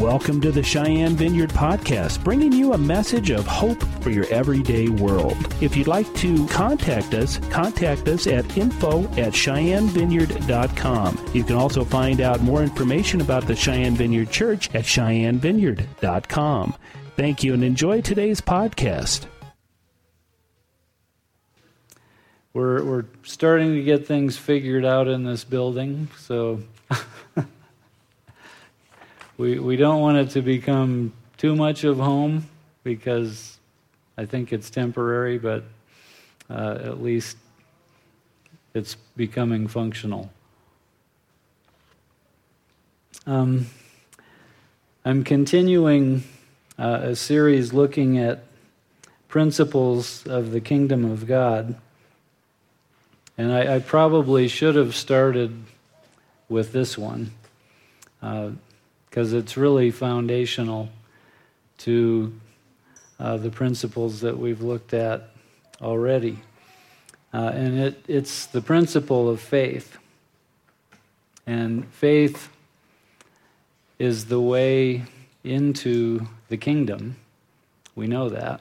Welcome to the Cheyenne Vineyard Podcast, bringing you a message of hope for your everyday world. If you'd like to contact us, contact us at info at cheyennevineyard.com. You can also find out more information about the Cheyenne Vineyard Church at cheyennevineyard.com. Thank you and enjoy today's podcast. We're, we're starting to get things figured out in this building, so we, we don't want it to become too much of home because I think it's temporary, but uh, at least it's becoming functional. Um, I'm continuing uh, a series looking at principles of the kingdom of God. And I, I probably should have started with this one because it's really foundational to uh, the principles that we've looked at already. Uh, and it, it's the principle of faith. And faith is the way into the kingdom. We know that.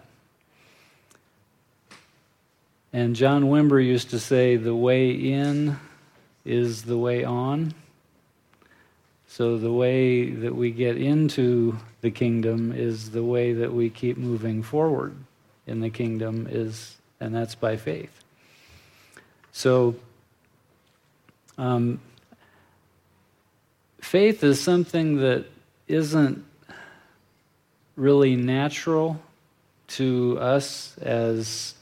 And John Wimber used to say, the way in is the way on. So the way that we get into the kingdom is the way that we keep moving forward in the kingdom is and that's by faith. So um, faith is something that isn't really natural to us as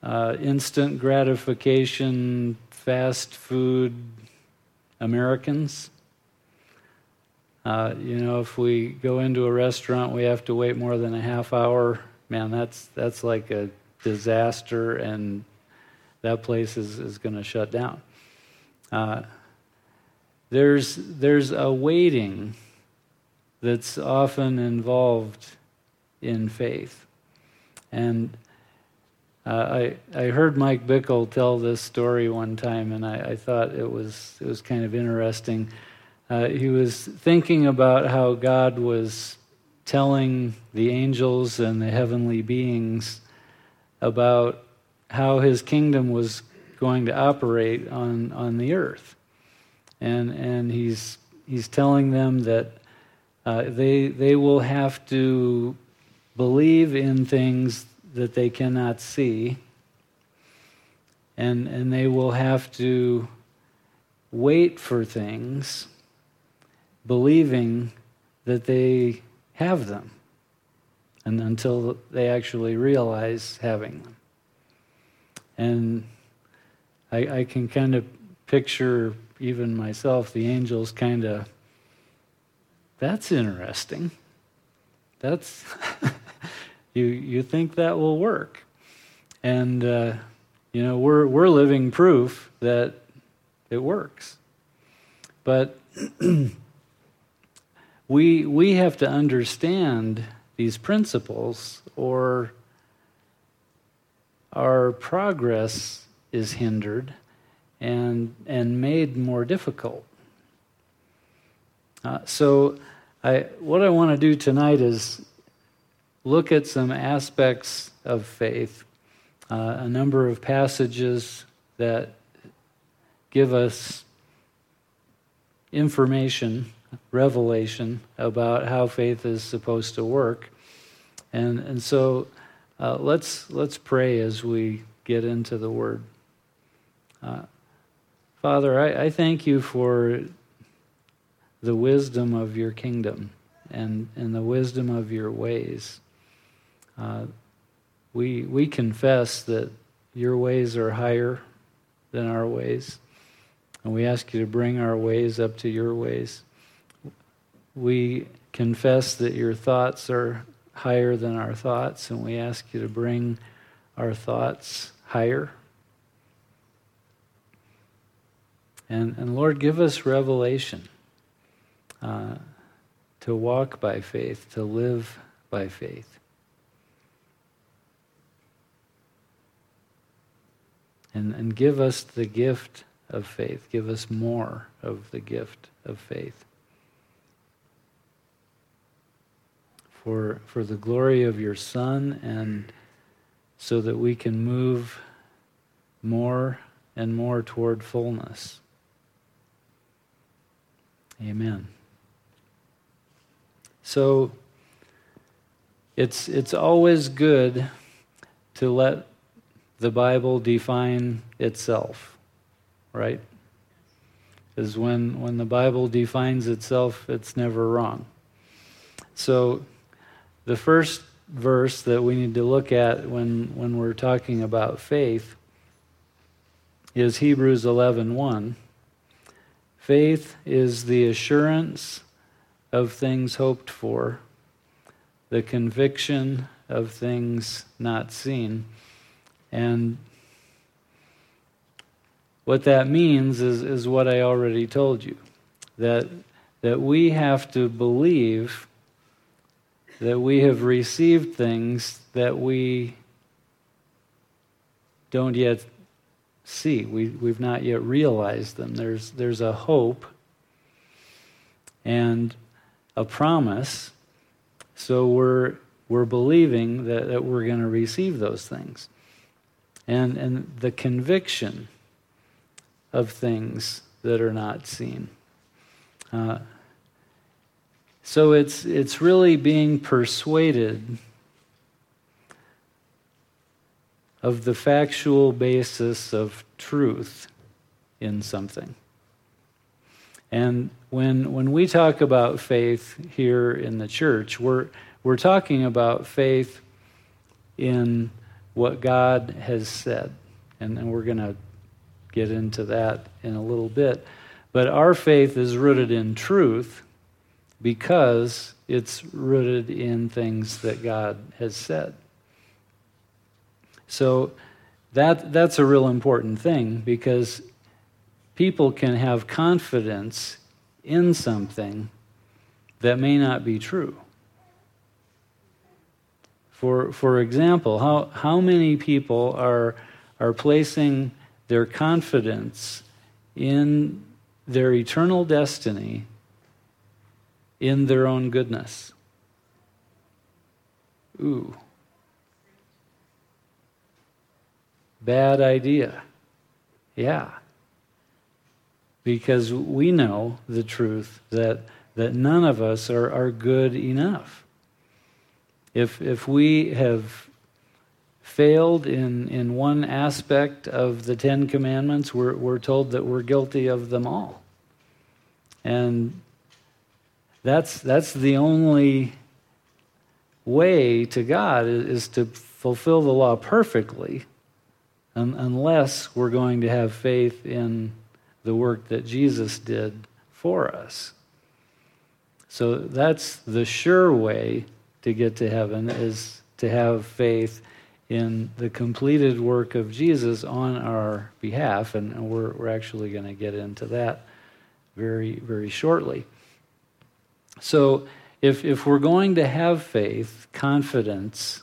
uh, instant gratification, fast food Americans. Uh, you know, if we go into a restaurant, we have to wait more than a half hour. Man, that's that's like a disaster, and that place is, is going to shut down. Uh, there's there's a waiting that's often involved in faith. And uh, I, I heard Mike Bickle tell this story one time, and I, I thought it was, it was kind of interesting. Uh, he was thinking about how God was telling the angels and the heavenly beings about how his kingdom was going to operate on, on the earth. And, and he's, he's telling them that uh, they, they will have to believe in things that they cannot see, and, and they will have to wait for things, believing that they have them, and until they actually realize having them. And I, I can kind of picture, even myself, the angels kind of that's interesting. That's you you think that will work, and uh, you know we're we're living proof that it works. But we we have to understand these principles, or our progress is hindered and and made more difficult. Uh, so I, what I want to do tonight is look at some aspects of faith, uh, a number of passages that give us information, revelation about how faith is supposed to work. And, and so uh, let's, let's pray as we get into the Word. Uh, Father, I, I thank you for the wisdom of your kingdom and, and the wisdom of your ways. Uh, we, we confess that your ways are higher than our ways, and we ask you to bring our ways up to your ways. We confess that your thoughts are higher than our thoughts, and we ask you to bring our thoughts higher. And, and Lord, give us revelation uh, to walk by faith, to live by faith. And, and give us the gift of faith. Give us more of the gift of faith. For, for the glory of your Son and so that we can move more and more toward fullness. Amen. So it's, it's always good to let the Bible define itself, right? Because when, when the Bible defines itself, it's never wrong. So the first verse that we need to look at when, when we're talking about faith is Hebrews 11:1. 1. Faith is the assurance of things hoped for, the conviction of things not seen. And what that means is, is what I already told you that, that we have to believe that we have received things that we don't yet see. We, we've not yet realized them. There's, there's a hope and a promise. So we're, we're believing that, that we're going to receive those things. And, and the conviction of things that are not seen. Uh, so it's, it's really being persuaded of the factual basis of truth in something. And when, when we talk about faith here in the church, we're, we're talking about faith in what God has said. And, and we're going to get into that in a little bit. But our faith is rooted in truth because it's rooted in things that God has said. So that, that's a real important thing because people can have confidence in something that may not be true. For, for example, how, how many people are, are placing their confidence in their eternal destiny in their own goodness. Ooh. Bad idea. Yeah. Because we know the truth that, that none of us are, are good enough. If, if we have failed in, in one aspect of the Ten Commandments, we're, we're told that we're guilty of them all. And that's, that's the only way to God is, is to fulfill the law perfectly, un, unless we're going to have faith in the work that Jesus did for us. So that's the sure way to get to heaven is to have faith in the completed work of Jesus on our behalf, and we're, we're actually going to get into that very, very shortly. So, if, if we're going to have faith, confidence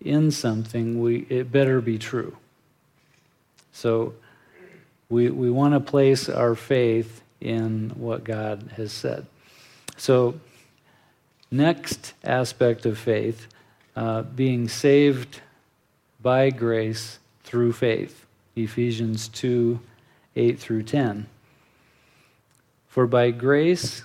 in something, we, it better be true. So, we, we want to place our faith in what God has said. So, next aspect of faith, uh, being saved by grace through faith. Ephesians 2 8 through 10. For by grace,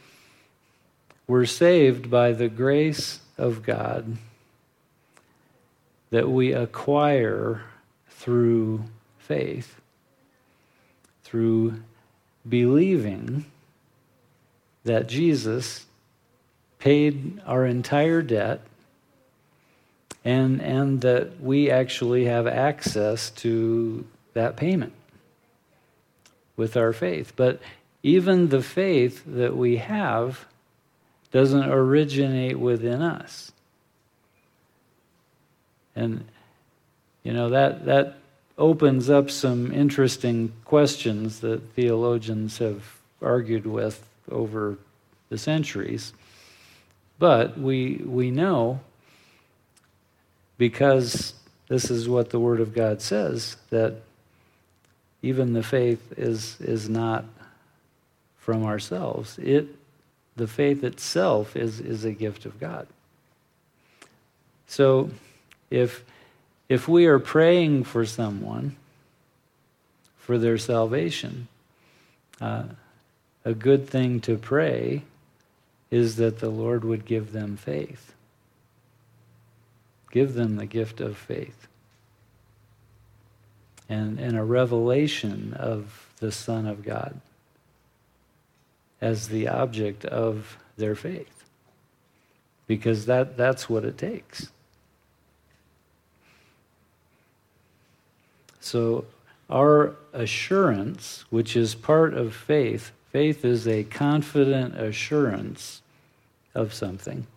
we're saved by the grace of God that we acquire through faith, through believing that Jesus paid our entire debt and, and that we actually have access to that payment with our faith. But even the faith that we have doesn't originate within us. And, you know, that, that opens up some interesting questions that theologians have argued with over the centuries. But we, we know, because this is what the Word of God says, that even the faith is, is not from ourselves. It, the faith itself is, is a gift of God. So if, if we are praying for someone for their salvation, uh, a good thing to pray is that the Lord would give them faith. Give them the gift of faith. And, and a revelation of the Son of God as the object of their faith. Because that, that's what it takes. So, our assurance, which is part of faith, faith is a confident assurance of something.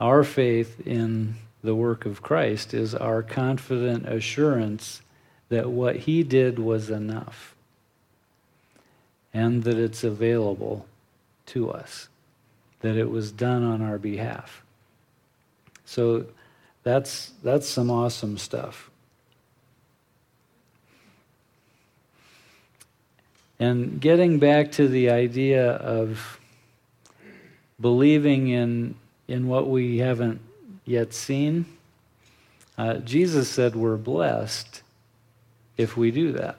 Our faith in the work of Christ is our confident assurance that what he did was enough and that it's available to us, that it was done on our behalf. So that's, that's some awesome stuff. And getting back to the idea of believing in, in what we haven't yet seen, uh, Jesus said we're blessed if we do that.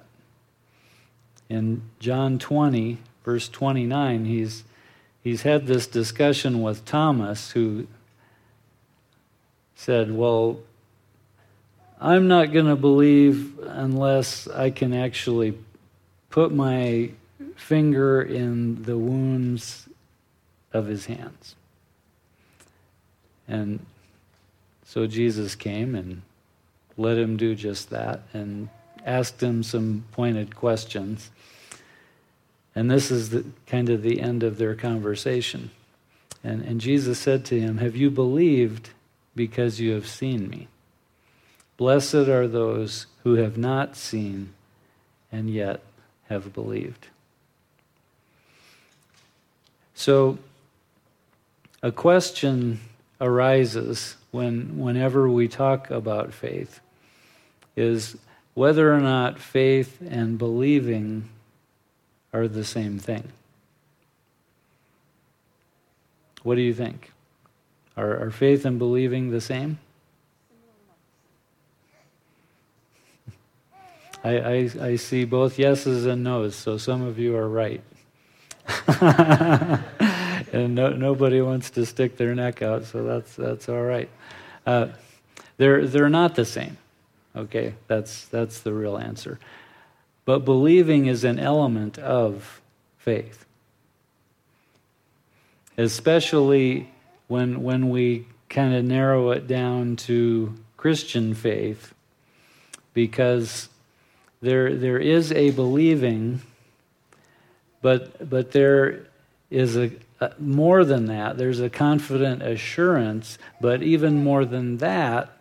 In John 20, verse 29, he's, he's had this discussion with Thomas, who said, Well, I'm not going to believe unless I can actually put my finger in the wounds of his hands. And so Jesus came and let him do just that and asked him some pointed questions. And this is the, kind of the end of their conversation. And, and Jesus said to him, Have you believed because you have seen me. Blessed are those who have not seen and yet have believed. So, a question arises when, whenever we talk about faith is whether or not faith and believing are the same thing. What do you think? Are, are faith and believing the same? I, I, I see both yeses and nos, so some of you are right. and no, nobody wants to stick their neck out, so that's, that's all right. Uh, they're, they're not the same. Okay, that's, that's the real answer. But believing is an element of faith, especially when, when we kind of narrow it down to Christian faith, because there, there is a believing, but, but there is a, a, more than that. There's a confident assurance, but even more than that,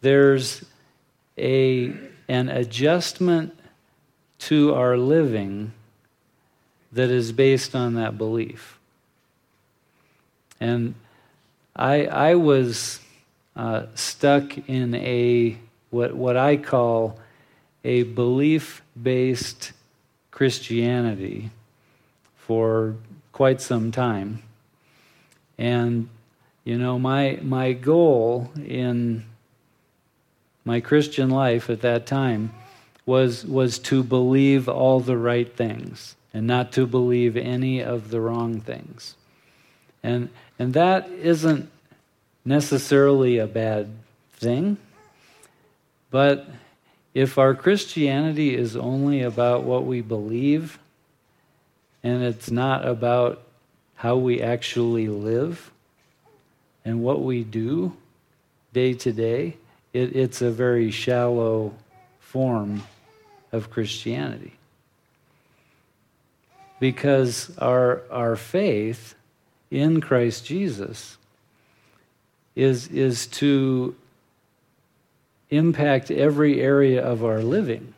there's a, an adjustment to our living that is based on that belief. And I, I was uh, stuck in a what, what I call a belief based Christianity for quite some time. And, you know, my, my goal in my Christian life at that time was, was to believe all the right things and not to believe any of the wrong things. And, and that isn't necessarily a bad thing. But if our Christianity is only about what we believe and it's not about how we actually live and what we do day to day, it, it's a very shallow form of Christianity. Because our, our faith in Christ Jesus is, is to impact every area of our living,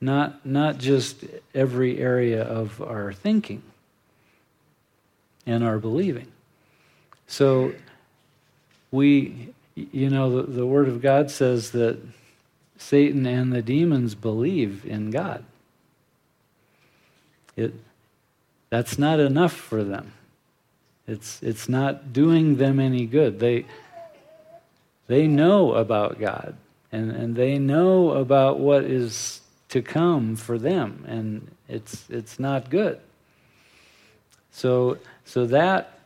not, not just every area of our thinking and our believing. So we, you know, the, the Word of God says that Satan and the demons believe in God. It, that's not enough for them. It's, it's not doing them any good. They, they know about God and, and they know about what is to come for them, and it's, it's not good. So, so that,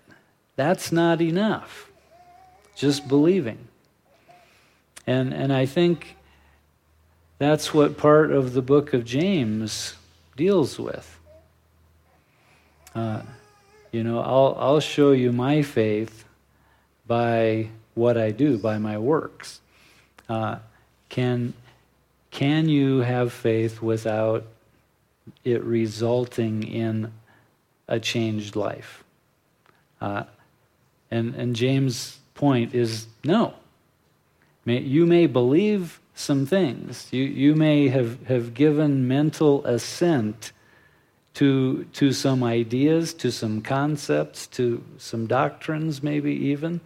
that's not enough. Just believing. And, and I think that's what part of the book of James deals with. Uh, you know, I'll, I'll show you my faith by what I do, by my works. Uh, can, can you have faith without it resulting in a changed life? Uh, and, and James' point is no. You may believe some things. You, you may have, have given mental assent to, to some ideas, to some concepts, to some doctrines, maybe even.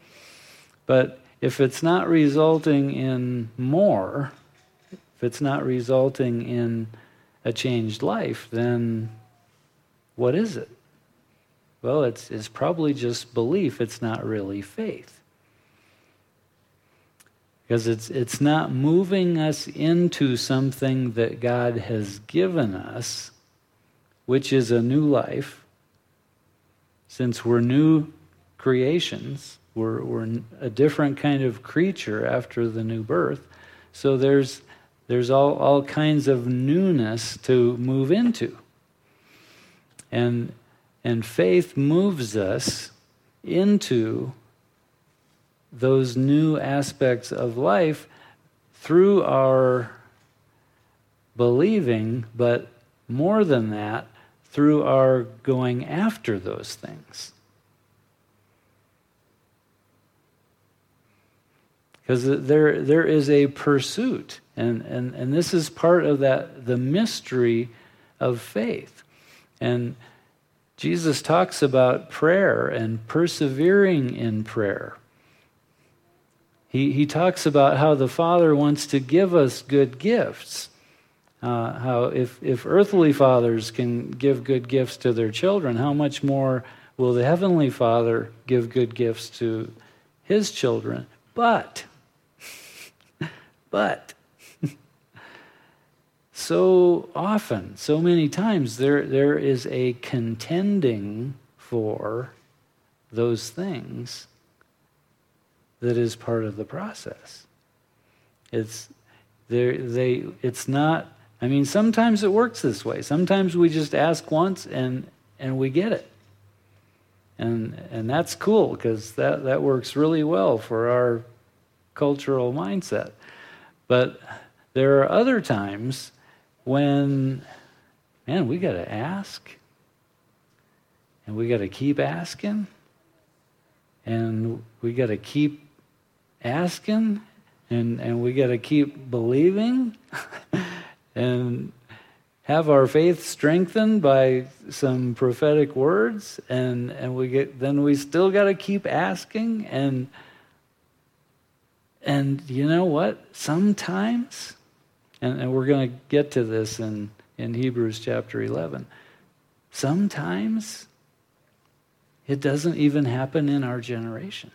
But if it's not resulting in more, if it's not resulting in a changed life, then what is it? Well, it's, it's probably just belief, it's not really faith. Because it's, it's not moving us into something that God has given us, which is a new life. Since we're new creations, we're, we're a different kind of creature after the new birth. So there's, there's all, all kinds of newness to move into. And, and faith moves us into those new aspects of life through our believing, but more than that, through our going after those things. Because there, there is a pursuit, and, and, and this is part of that the mystery of faith. And Jesus talks about prayer and persevering in prayer. He, he talks about how the Father wants to give us good gifts. Uh, how if, if earthly fathers can give good gifts to their children, how much more will the Heavenly Father give good gifts to His children? But, but, so often, so many times, there, there is a contending for those things that is part of the process. It's they it's not I mean sometimes it works this way. Sometimes we just ask once and and we get it. And and that's cool because that that works really well for our cultural mindset. But there are other times when man, we got to ask and we got to keep asking and we got to keep asking and, and we got to keep believing and have our faith strengthened by some prophetic words and, and we get then we still got to keep asking and and you know what? Sometimes and, and we're going to get to this in, in hebrews chapter 11 sometimes it doesn't even happen in our generation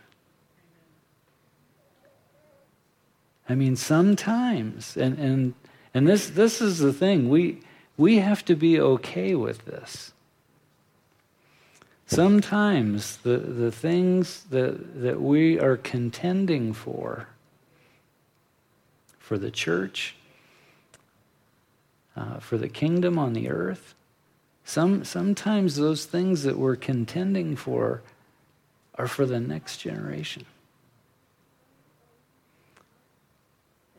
I mean, sometimes, and, and, and this, this is the thing, we, we have to be okay with this. Sometimes the, the things that, that we are contending for, for the church, uh, for the kingdom on the earth, some, sometimes those things that we're contending for are for the next generation.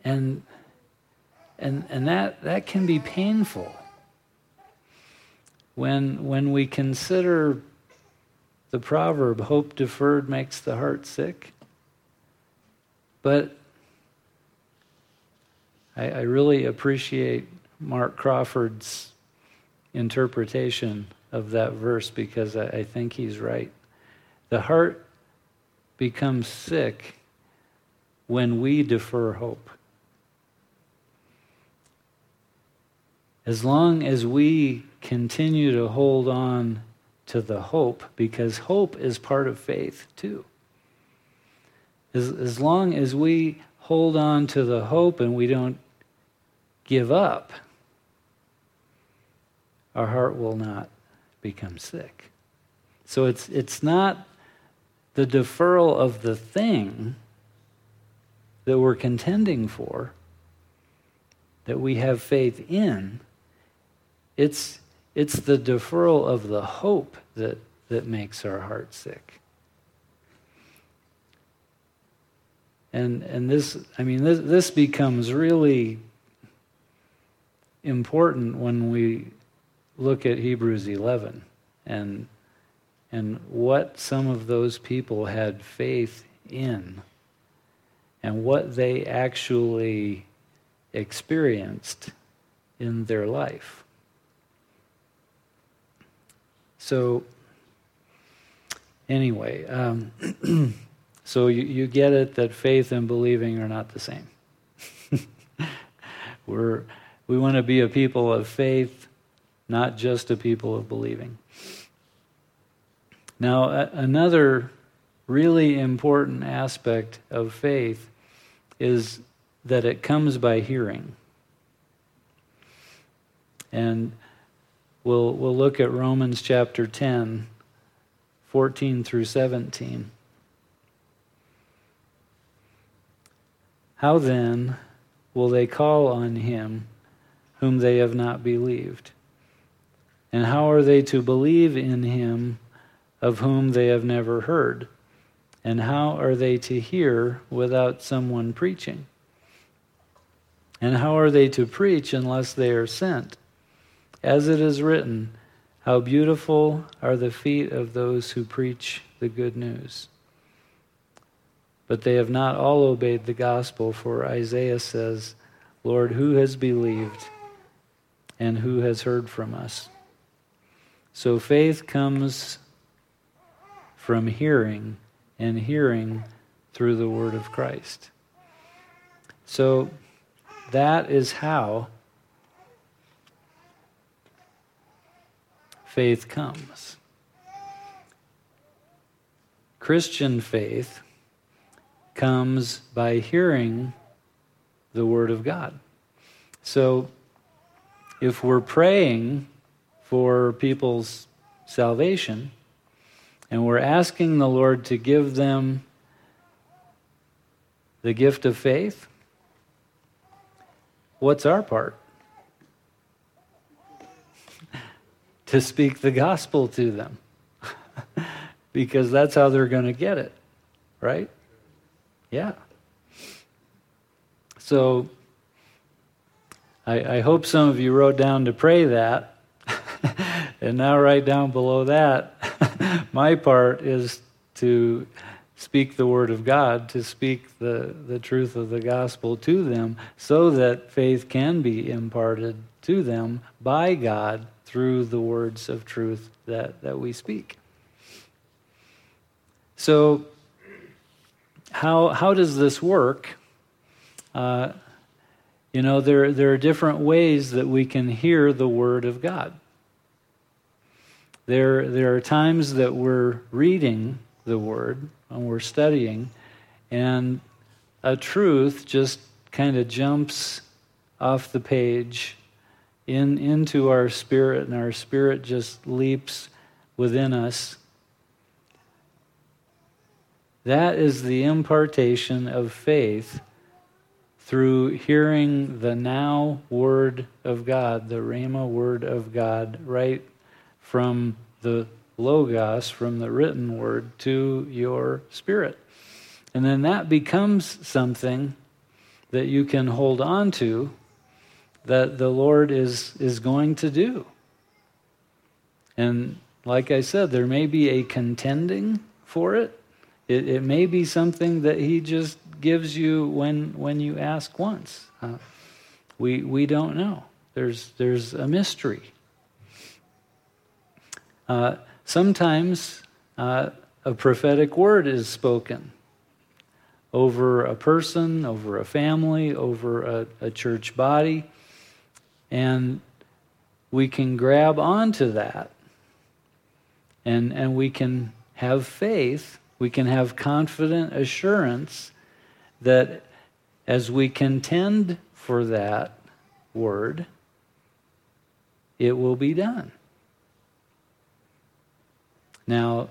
And, and, and that, that can be painful when, when we consider the proverb, hope deferred makes the heart sick. But I, I really appreciate Mark Crawford's interpretation of that verse because I, I think he's right. The heart becomes sick when we defer hope. As long as we continue to hold on to the hope, because hope is part of faith too. As, as long as we hold on to the hope and we don't give up, our heart will not become sick. So it's, it's not the deferral of the thing that we're contending for, that we have faith in. It's, it's the deferral of the hope that, that makes our heart sick. And, and this, I mean, this, this becomes really important when we look at Hebrews 11 and, and what some of those people had faith in and what they actually experienced in their life. So, anyway, um, so you, you get it that faith and believing are not the same. We're, we want to be a people of faith, not just a people of believing. Now, a- another really important aspect of faith is that it comes by hearing. And we'll, we'll look at Romans chapter 10, 14 through 17. How then will they call on him whom they have not believed? And how are they to believe in him of whom they have never heard? And how are they to hear without someone preaching? And how are they to preach unless they are sent? As it is written, How beautiful are the feet of those who preach the good news. But they have not all obeyed the gospel, for Isaiah says, Lord, who has believed and who has heard from us? So faith comes from hearing and hearing through the word of Christ. So that is how faith comes. Christian faith comes by hearing the Word of God. So if we're praying for people's salvation, and we're asking the Lord to give them the gift of faith. What's our part? To speak the gospel to them. because that's how they're going to get it, right? Yeah. So I, I hope some of you wrote down to pray that. and now, right down below that, my part is to speak the word of God, to speak the, the truth of the gospel to them, so that faith can be imparted to them by God through the words of truth that, that we speak. So, how, how does this work? Uh, you know, there, there are different ways that we can hear the Word of God. There, there are times that we're reading the Word and we're studying, and a truth just kind of jumps off the page in, into our spirit, and our spirit just leaps within us. That is the impartation of faith through hearing the now Word of God, the Rhema Word of God, right from the Logos, from the written Word, to your spirit. And then that becomes something that you can hold on to that the Lord is, is going to do. And like I said, there may be a contending for it. It, it may be something that He just gives you when when you ask once. Uh, we we don't know. There's there's a mystery. Uh, sometimes uh, a prophetic word is spoken over a person, over a family, over a, a church body, and we can grab onto that and, and we can have faith, we can have confident assurance that as we contend for that word, it will be done. Now,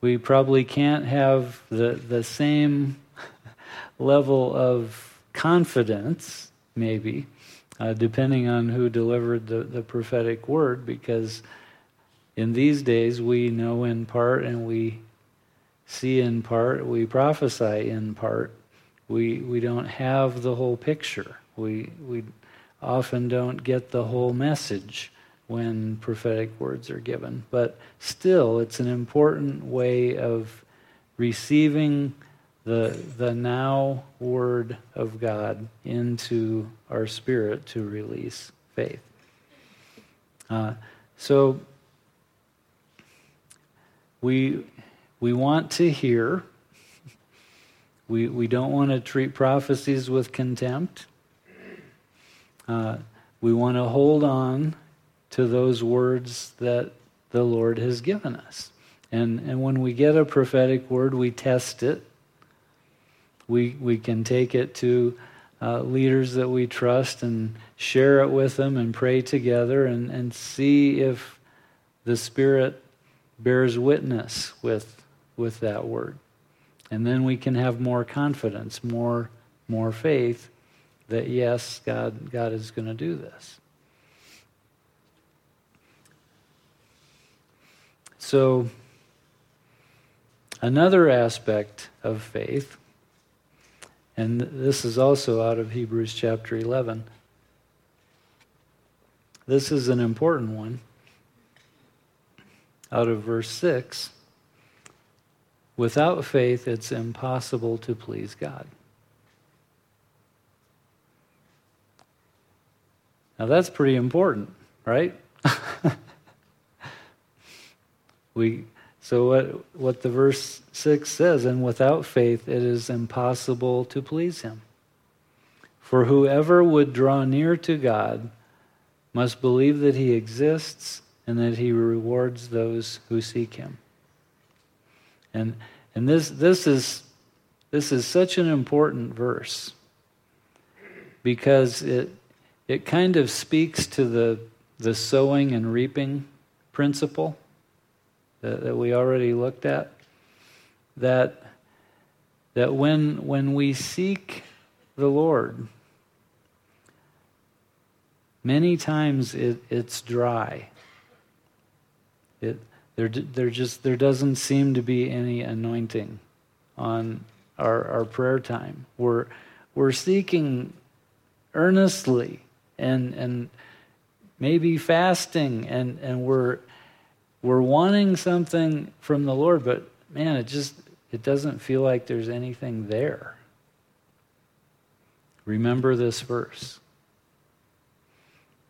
we probably can't have the, the same level of confidence, maybe, uh, depending on who delivered the, the prophetic word, because in these days we know in part and we see in part, we prophesy in part. We, we don't have the whole picture. We, we often don't get the whole message when prophetic words are given. But still, it's an important way of receiving the, the now word of God into our spirit to release faith. Uh, so we, we want to hear. We, we don't want to treat prophecies with contempt. Uh, we want to hold on to those words that the Lord has given us. And, and when we get a prophetic word, we test it. We, we can take it to uh, leaders that we trust and share it with them and pray together and, and see if the Spirit bears witness with, with that word. And then we can have more confidence, more, more faith that yes, God, God is going to do this. So, another aspect of faith, and this is also out of Hebrews chapter 11. This is an important one. Out of verse 6 Without faith, it's impossible to please God. Now, that's pretty important, right? We, so what, what the verse 6 says, and without faith it is impossible to please him. For whoever would draw near to God must believe that he exists and that he rewards those who seek him. And, and this, this, is, this is such an important verse because it, it kind of speaks to the, the sowing and reaping principle that, that we already looked at, that, that when, when we seek the Lord, many times it, it's dry. It, there, there just there doesn't seem to be any anointing on our, our prayer time. We're, we're seeking earnestly and, and maybe fasting and, and we're we're wanting something from the Lord, but man, it just it doesn't feel like there's anything there. Remember this verse.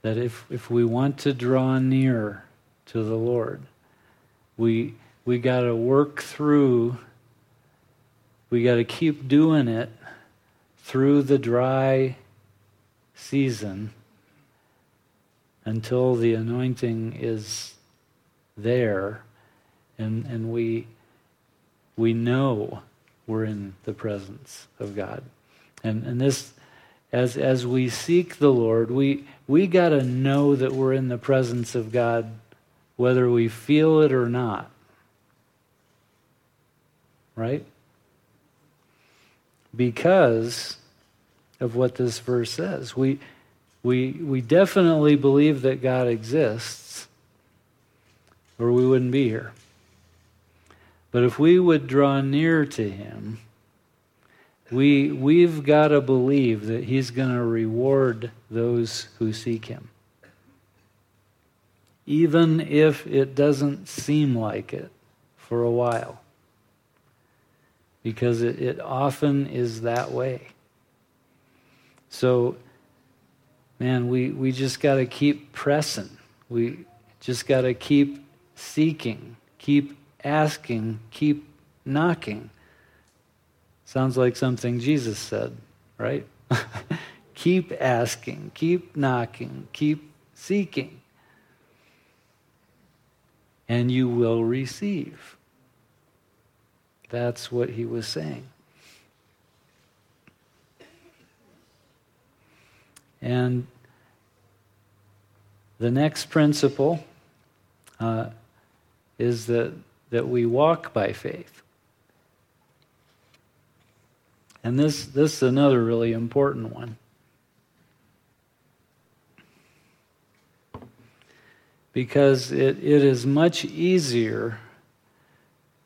That if, if we want to draw near to the Lord, we we got to work through we got to keep doing it through the dry season until the anointing is there and, and we, we know we're in the presence of God. And, and this, as, as we seek the Lord, we, we got to know that we're in the presence of God whether we feel it or not. Right? Because of what this verse says. We, we, we definitely believe that God exists or we wouldn't be here. But if we would draw near to him, we, we've got to believe that he's going to reward those who seek him. Even if it doesn't seem like it for a while. because it, it often is that way. So, man, we, we just got to keep pressing. We just got to keep seeking, keep asking, keep knocking. Sounds like something Jesus said, right? keep asking, keep knocking, keep seeking, and you will receive. That's what he was saying. And the next principle uh, is that, that we walk by faith. And this, this is another really important one. Because it, it is much easier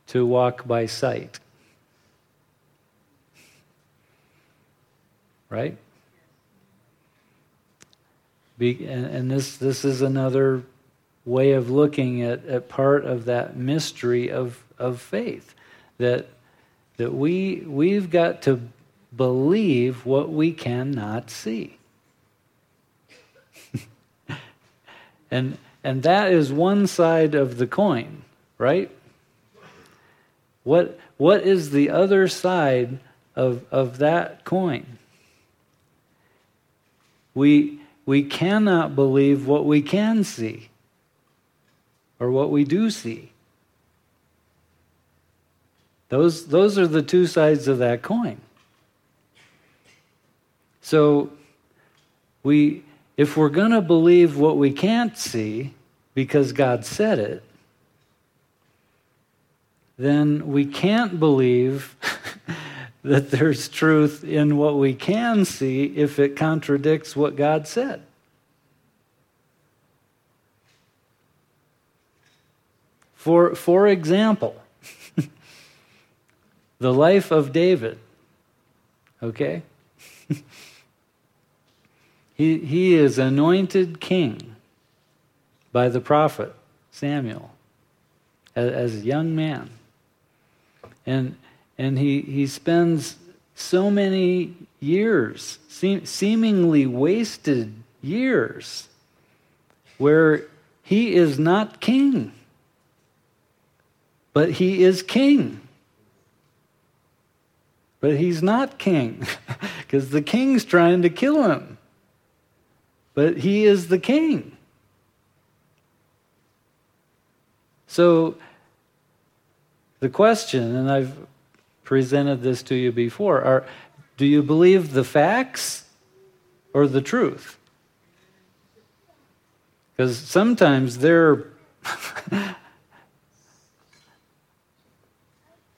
to walk by sight. Right? Be, and, and this, this is another way of looking at, at part of that mystery of, of faith. That, that we, we've got to believe what we cannot see. and, and that is one side of the coin, right? What, what is the other side of, of that coin? We, we cannot believe what we can see or what we do see. Those, those are the two sides of that coin. So, we, if we're going to believe what we can't see because God said it, then we can't believe that there's truth in what we can see if it contradicts what God said. For, for example, the life of David, okay? he, he is anointed king by the prophet Samuel as, as a young man. And, and he, he spends so many years, seem, seemingly wasted years, where he is not king, but he is king. But he's not king because the king's trying to kill him. But he is the king. So the question, and I've presented this to you before, are do you believe the facts or the truth? Because sometimes they're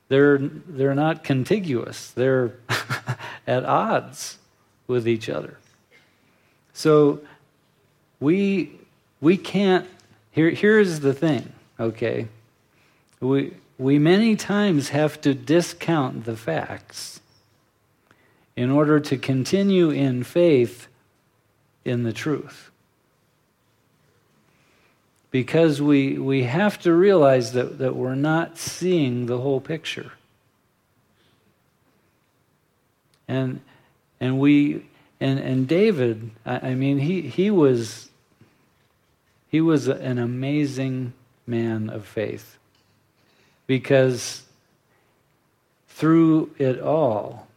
they're they're not contiguous. They're at odds with each other. So we we can't here here's the thing, okay? We we many times have to discount the facts in order to continue in faith in the truth. Because we, we have to realize that, that we're not seeing the whole picture. And, and we and, and David, I, I mean, he, he was he was an amazing man of faith because through it all,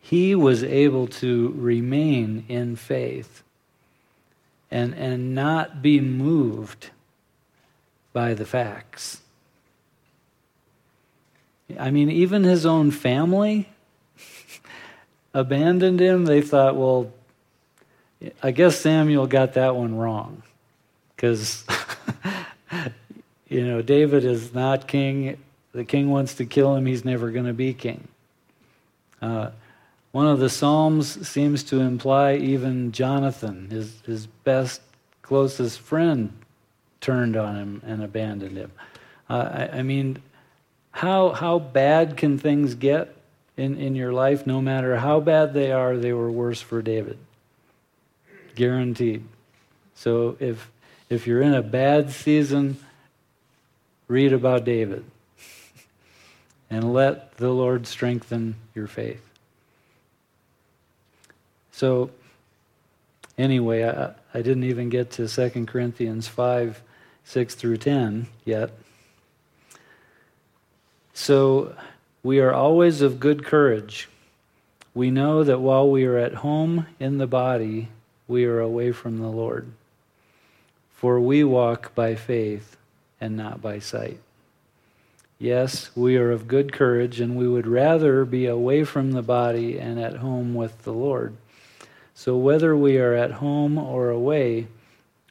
he was able to remain in faith and, and not be moved by the facts. I mean, even his own family abandoned him. They thought, well, I guess Samuel got that one wrong. Because you know, David is not king. The king wants to kill him. He's never going to be king. Uh, one of the Psalms seems to imply even Jonathan, his, his best, closest friend, turned on him and abandoned him. Uh, I, I, mean, how, how bad can things get in, in your life? No matter how bad they are, they were worse for David. Guaranteed. So if, if you're in a bad season, read about David. and let the Lord strengthen your faith. So, anyway, I, I didn't even get to 2 Corinthians 5 6 through 10 yet. So, we are always of good courage. We know that while we are at home in the body, we are away from the Lord. For we walk by faith and not by sight. Yes, we are of good courage, and we would rather be away from the body and at home with the Lord. So, whether we are at home or away,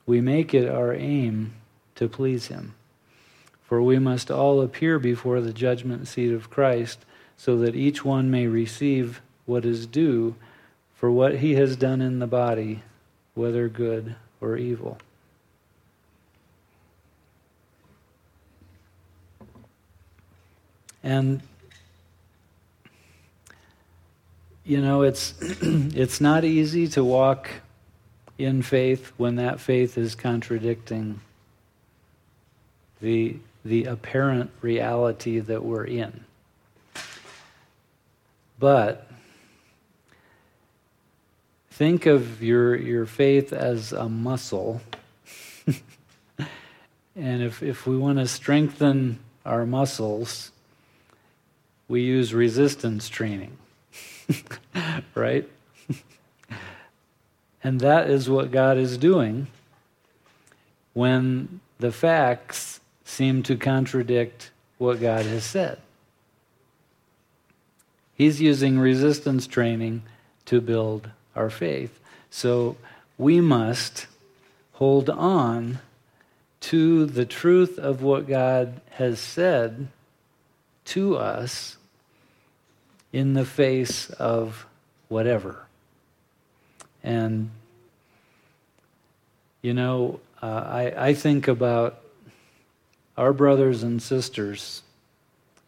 we make it our aim to please Him. For we must all appear before the judgment seat of Christ, so that each one may receive what is due for what he has done in the body, whether good or evil. And you know, it's it's not easy to walk in faith when that faith is contradicting the the apparent reality that we're in. But think of your your faith as a muscle. and if, if we want to strengthen our muscles, we use resistance training, right? and that is what God is doing when the facts seem to contradict what God has said. He's using resistance training to build our faith. So we must hold on to the truth of what God has said to us in the face of whatever. And, you know, uh, I, I think about our brothers and sisters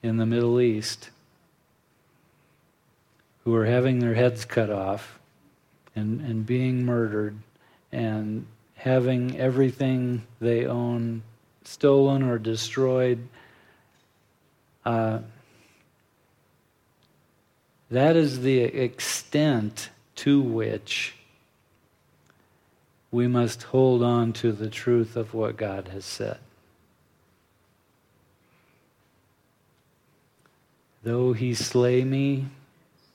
in the Middle East who are having their heads cut off and, and being murdered and having everything they own stolen or destroyed uh, that is the extent to which we must hold on to the truth of what God has said. Though he slay me,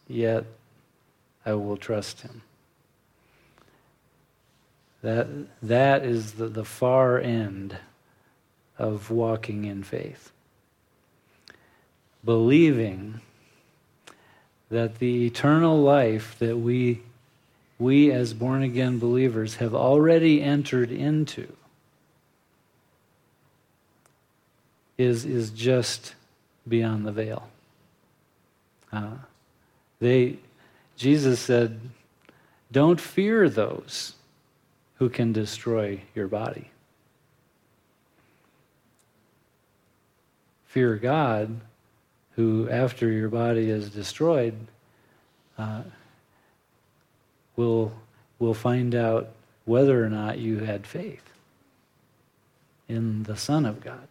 yet I will trust him. That, that is the, the far end of walking in faith believing that the eternal life that we, we as born again believers have already entered into is, is just beyond the veil. Uh, they, Jesus said, Don't fear those who can destroy your body. Fear God who, after your body is destroyed, uh, will, will find out whether or not you had faith in the Son of God.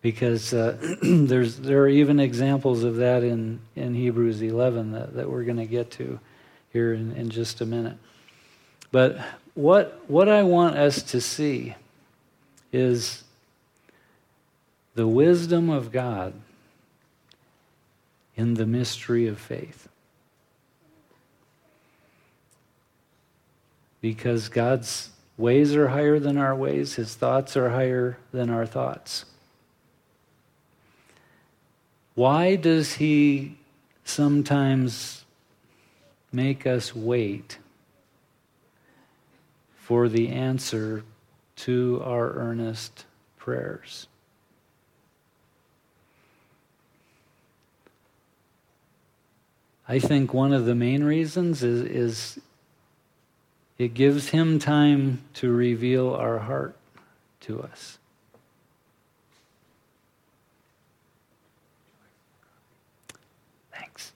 Because uh, there's, there are even examples of that in, in Hebrews 11 that, that we're going to get to here in, in just a minute. But what, what I want us to see is the wisdom of God in the mystery of faith. Because God's ways are higher than our ways, His thoughts are higher than our thoughts. Why does He sometimes make us wait for the answer to our earnest prayers? I think one of the main reasons is, is it gives him time to reveal our heart to us. Thanks.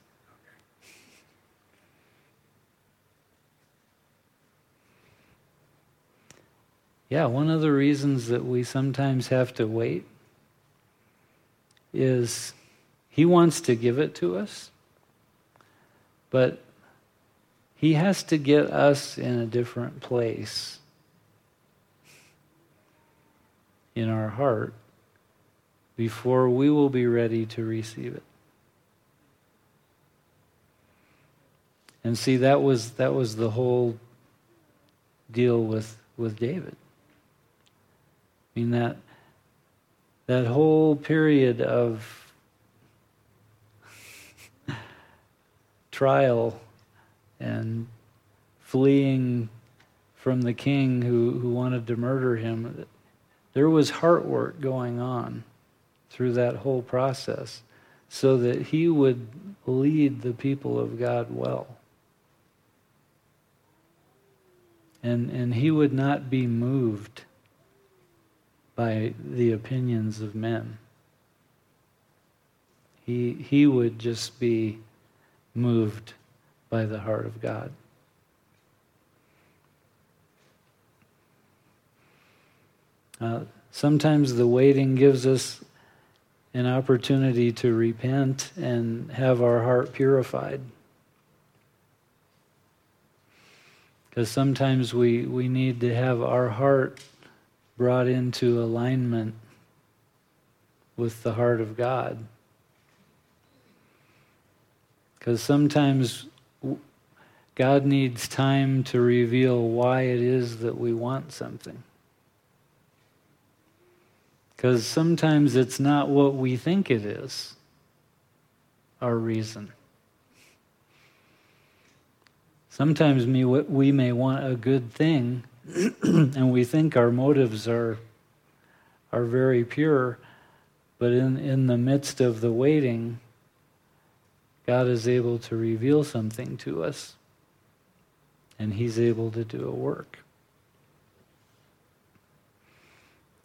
Yeah, one of the reasons that we sometimes have to wait is He wants to give it to us, but He has to get us in a different place in our heart before we will be ready to receive it. And see that was that was the whole deal with with David. I mean that that whole period of trial and fleeing from the king who, who wanted to murder him, there was heart work going on through that whole process so that he would lead the people of God well. And, and he would not be moved by the opinions of men. He, he would just be moved by the heart of God. Uh, sometimes the waiting gives us an opportunity to repent and have our heart purified. Because sometimes we, we need to have our heart brought into alignment with the heart of God. Because sometimes God needs time to reveal why it is that we want something. Because sometimes it's not what we think it is, our reason. Sometimes we may want a good thing and we think our motives are are very pure, but in, in the midst of the waiting, God is able to reveal something to us, and He's able to do a work.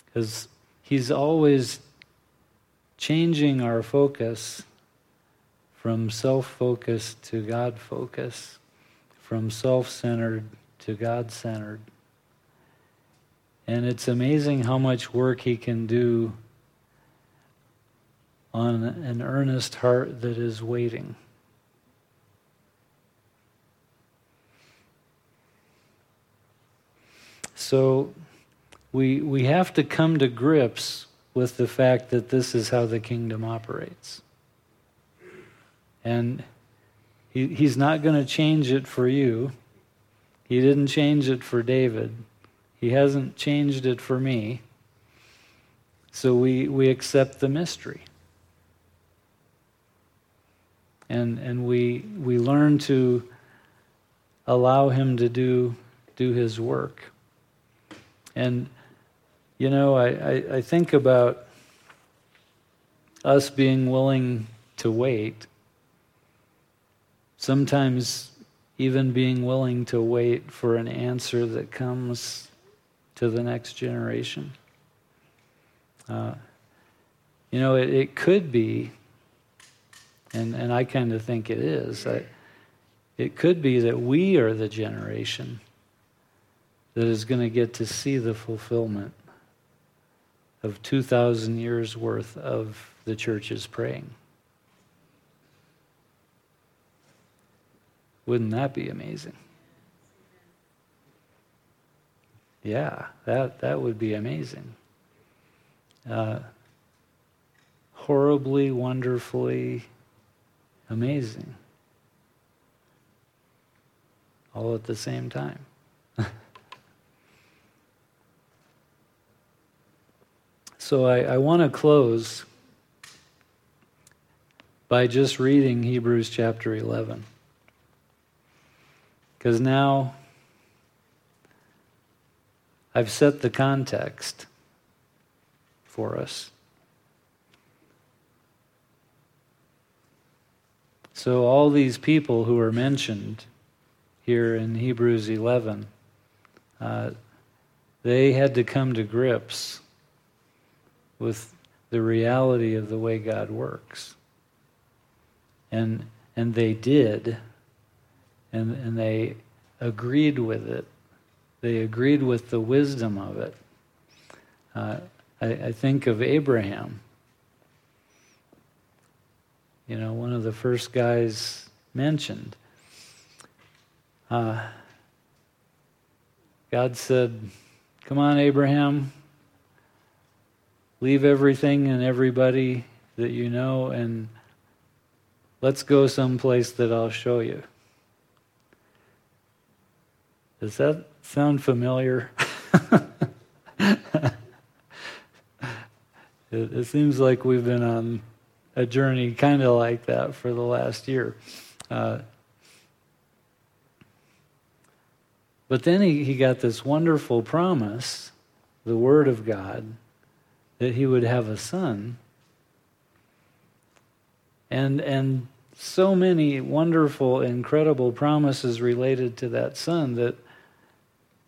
Because He's always changing our focus from self focus to God focus, from self centered to God centered. And it's amazing how much work he can do on an earnest heart that is waiting. So we, we have to come to grips with the fact that this is how the kingdom operates. And he, he's not going to change it for you. He didn't change it for David. He hasn't changed it for me. So we, we accept the mystery. And, and we, we learn to allow him to do, do his work. And, you know, I, I, I think about us being willing to wait. Sometimes even being willing to wait for an answer that comes to the next generation. Uh, you know, it, it, could be, and, and I kind of think it is, it could be that we are the generation that is going to get to see the fulfillment of 2,000 years worth of the church's praying. Wouldn't that be amazing? Yeah, that, that would be amazing. Uh, horribly, wonderfully amazing. All at the same time. so I, I want to close by just reading Hebrews chapter 11. Because now I've set the context for us. So, all these people who are mentioned here in Hebrews 11, uh, they had to come to grips with the reality of the way God works. And, and they did, and, and they agreed with it they agreed with the wisdom of it. Uh, I, I think of Abraham. You know, one of the first guys mentioned. Uh, God said, Come on, Abraham, leave everything and everybody that you know, and let's go someplace that I'll show you. Does that sound familiar? it, it, seems like we've been on a journey kind of like that for the last year. Uh, but then he, he got this wonderful promise, the Word of God, that he would have a son. And, and so many wonderful, incredible promises related to that son that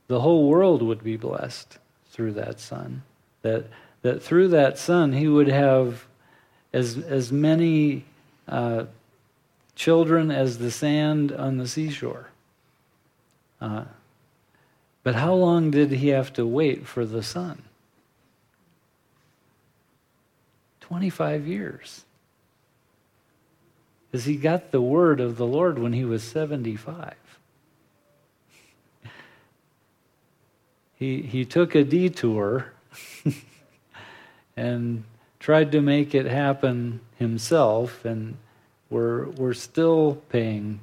the whole world would be blessed through that son. That, that through that son, he would have as, as many uh, children as the sand on the seashore. Uh, but how long did he have to wait for the son? 25 years. Because he got the word of the Lord when he was 75. he, he took a detour and tried to make it happen himself, and we're, we're still paying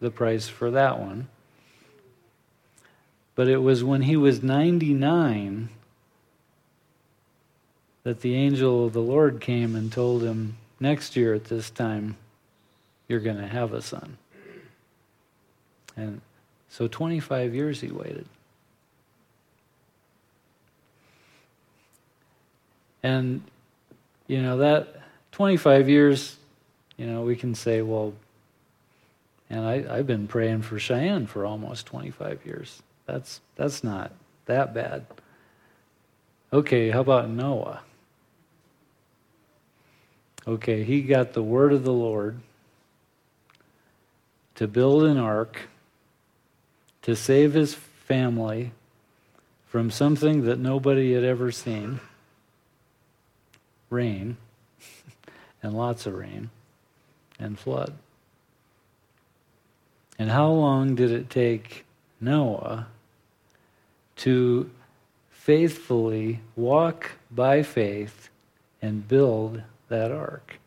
the price for that one. But it was when he was 99 that the angel of the Lord came and told him, Next year at this time, you're going to have a son. And so 25 years he waited. And, you know, that 25 years, you know, we can say, well, and I, I've been praying for Cheyenne for almost 25 years. That's, that's not that bad. Okay, how about Noah? Okay, he got the word of the Lord to build an ark to save his family from something that nobody had ever seen rain, and lots of rain, and flood. And how long did it take Noah to faithfully walk by faith and build that ark?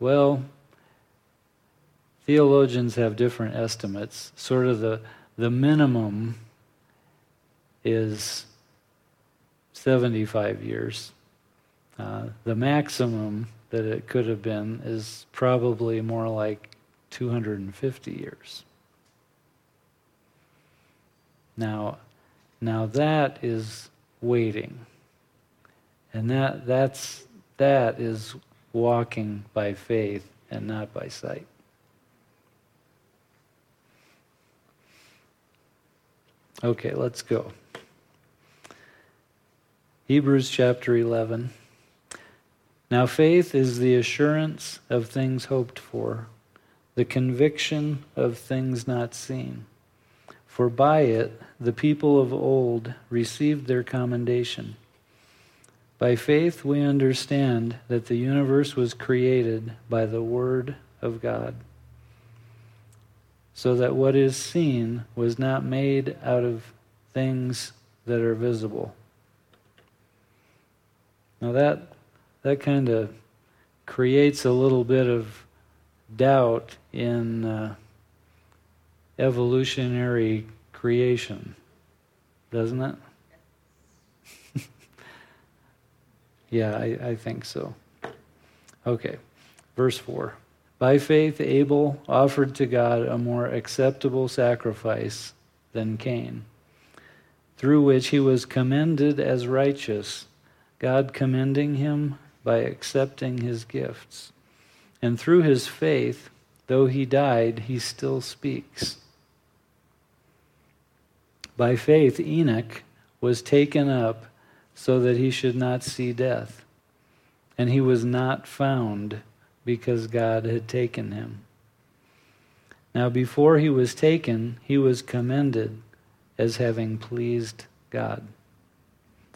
Well, theologians have different estimates. Sort of the, the minimum is 75 years. Uh, the maximum that it could have been is probably more like 250 years. Now, now that is waiting. And that, that's, that is walking by faith and not by sight. Okay, let's go. Hebrews chapter 11. Now, faith is the assurance of things hoped for, the conviction of things not seen. For by it the people of old received their commendation. By faith we understand that the universe was created by the Word of God, so that what is seen was not made out of things that are visible. Now that that kind of creates a little bit of doubt in uh, evolutionary creation, doesn't it? yeah, I, I think so. Okay, verse 4. By faith, Abel offered to God a more acceptable sacrifice than Cain, through which he was commended as righteous God commending him by accepting his gifts. And through his faith, though he died, he still speaks. By faith, Enoch was taken up so that he should not see death. And he was not found because God had taken him. Now, before he was taken, he was commended as having pleased God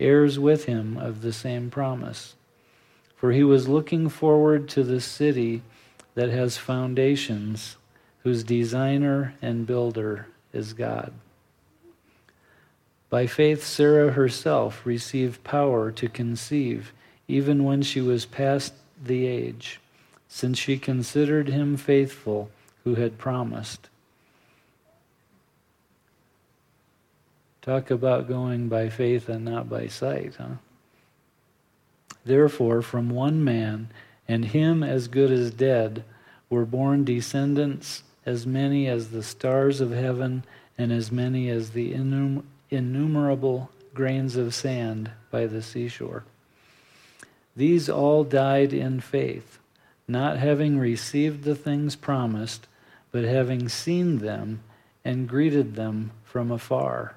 heirs with him of the same promise for he was looking forward to the city that has foundations, whose designer and builder is God. By faith, Sarah herself received power to conceive, even when she was past the age, since she considered him faithful who had promised. Talk about going by faith and not by sight, huh? Therefore, from one man, and him as good as dead, were born descendants as many as the stars of heaven and as many as the innumerable grains of sand by the seashore. These all died in faith, not having received the things promised, but having seen them and greeted them from afar,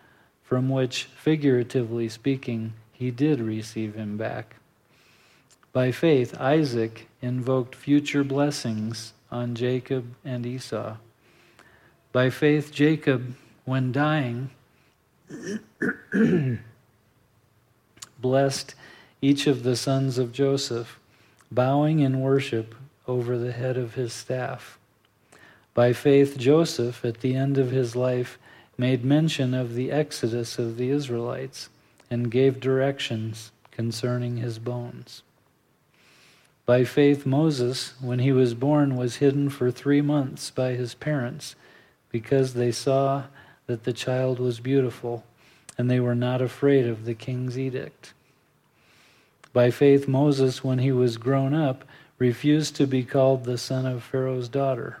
from which, figuratively speaking, he did receive him back. By faith, Isaac invoked future blessings on Jacob and Esau. By faith, Jacob, when dying, blessed each of the sons of Joseph, bowing in worship over the head of his staff. By faith, Joseph, at the end of his life, made mention of the exodus of the Israelites and gave directions concerning his bones. By faith, Moses, when he was born, was hidden for three months by his parents because they saw that the child was beautiful and they were not afraid of the king's edict. By faith, Moses, when he was grown up, refused to be called the son of Pharaoh's daughter,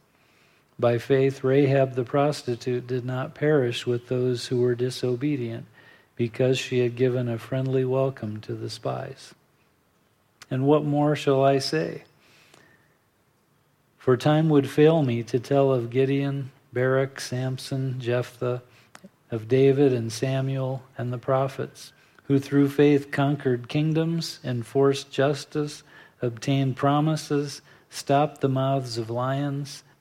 By faith, Rahab the prostitute did not perish with those who were disobedient, because she had given a friendly welcome to the spies. And what more shall I say? For time would fail me to tell of Gideon, Barak, Samson, Jephthah, of David and Samuel and the prophets, who through faith conquered kingdoms, enforced justice, obtained promises, stopped the mouths of lions,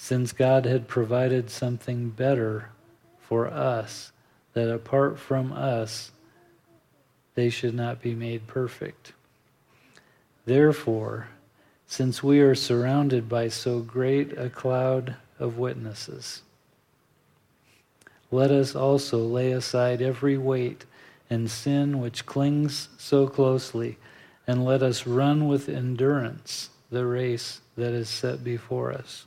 since God had provided something better for us, that apart from us, they should not be made perfect. Therefore, since we are surrounded by so great a cloud of witnesses, let us also lay aside every weight and sin which clings so closely, and let us run with endurance the race that is set before us,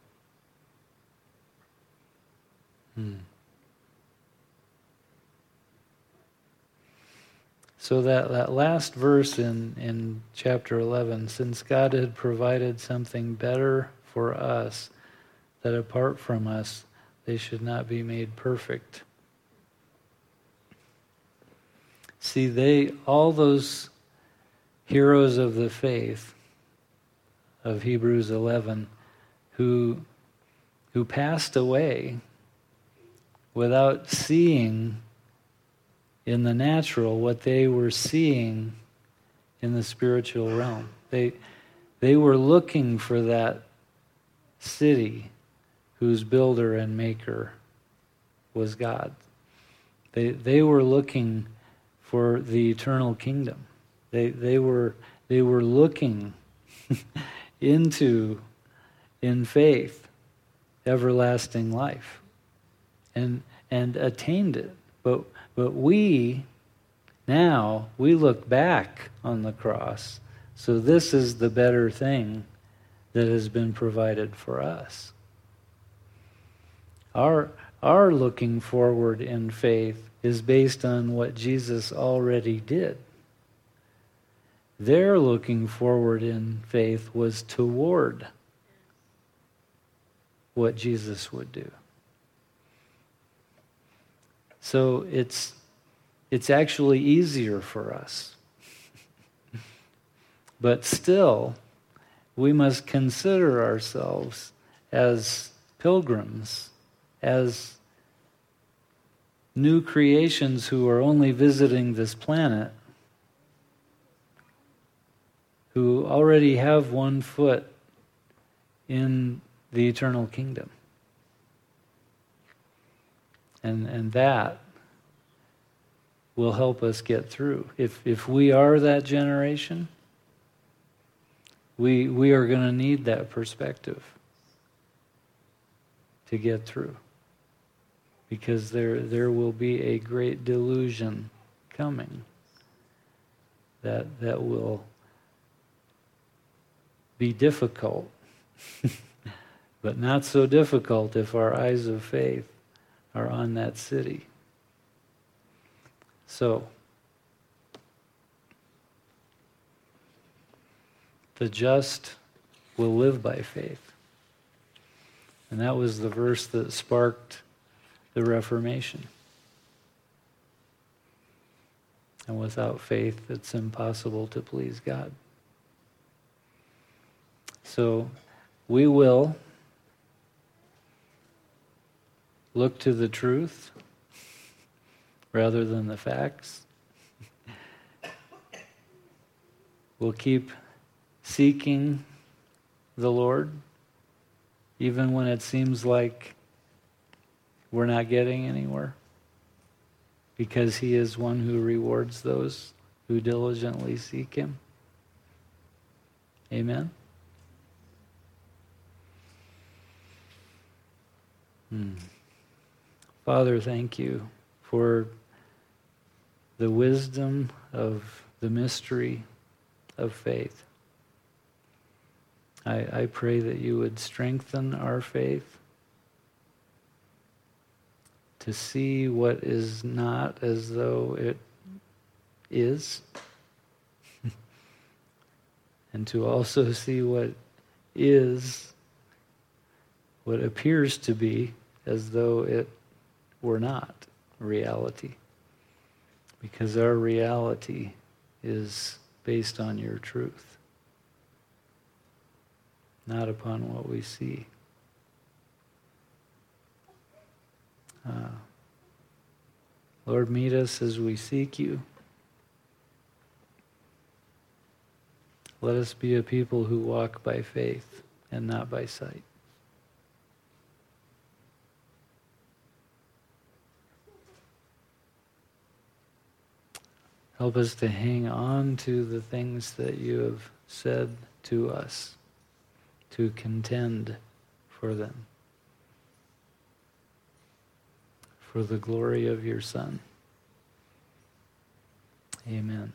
Hmm. So that, that last verse in, in chapter 11, since God had provided something better for us, that apart from us, they should not be made perfect. See, they, all those heroes of the faith of Hebrews 11 who, who passed away without seeing in the natural what they were seeing in the spiritual realm. They, they were looking for that city whose builder and maker was God. They, they were looking for the eternal kingdom. They, they, were, they were looking into, in faith, everlasting life and, and attained it. But but we, now, we look back on the cross. So this is the better thing that has been provided for us. Our, our looking forward in faith is based on what Jesus already did. Their looking forward in faith was toward what Jesus would do. So it's, it's actually easier for us. but still, we must consider ourselves as pilgrims, as new creations who are only visiting this planet, who already have one foot in the eternal kingdom. And, and that will help us get through. If, if we are that generation, we, we are going to need that perspective to get through. Because there, there will be a great delusion coming that, that will be difficult, but not so difficult if our eyes of faith are on that city. So, the just will live by faith. And that was the verse that sparked the Reformation. And without faith, it's impossible to please God. So we will look to the truth rather than the facts. We'll keep seeking the Lord even when it seems like we're not getting anywhere because he is one who rewards those who diligently seek him. Amen. Hmm. Father, thank you for the wisdom of the mystery of faith. I, I pray that you would strengthen our faith to see what is not as though it is, and to also see what is, what appears to be, as though it were not reality. Because our reality is based on your truth, not upon what we see. Uh, Lord, meet us as we seek you. Let us be a people who walk by faith and not by sight. Help us to hang on to the things that you have said to us, to contend for them. for the glory of your Son. Amen.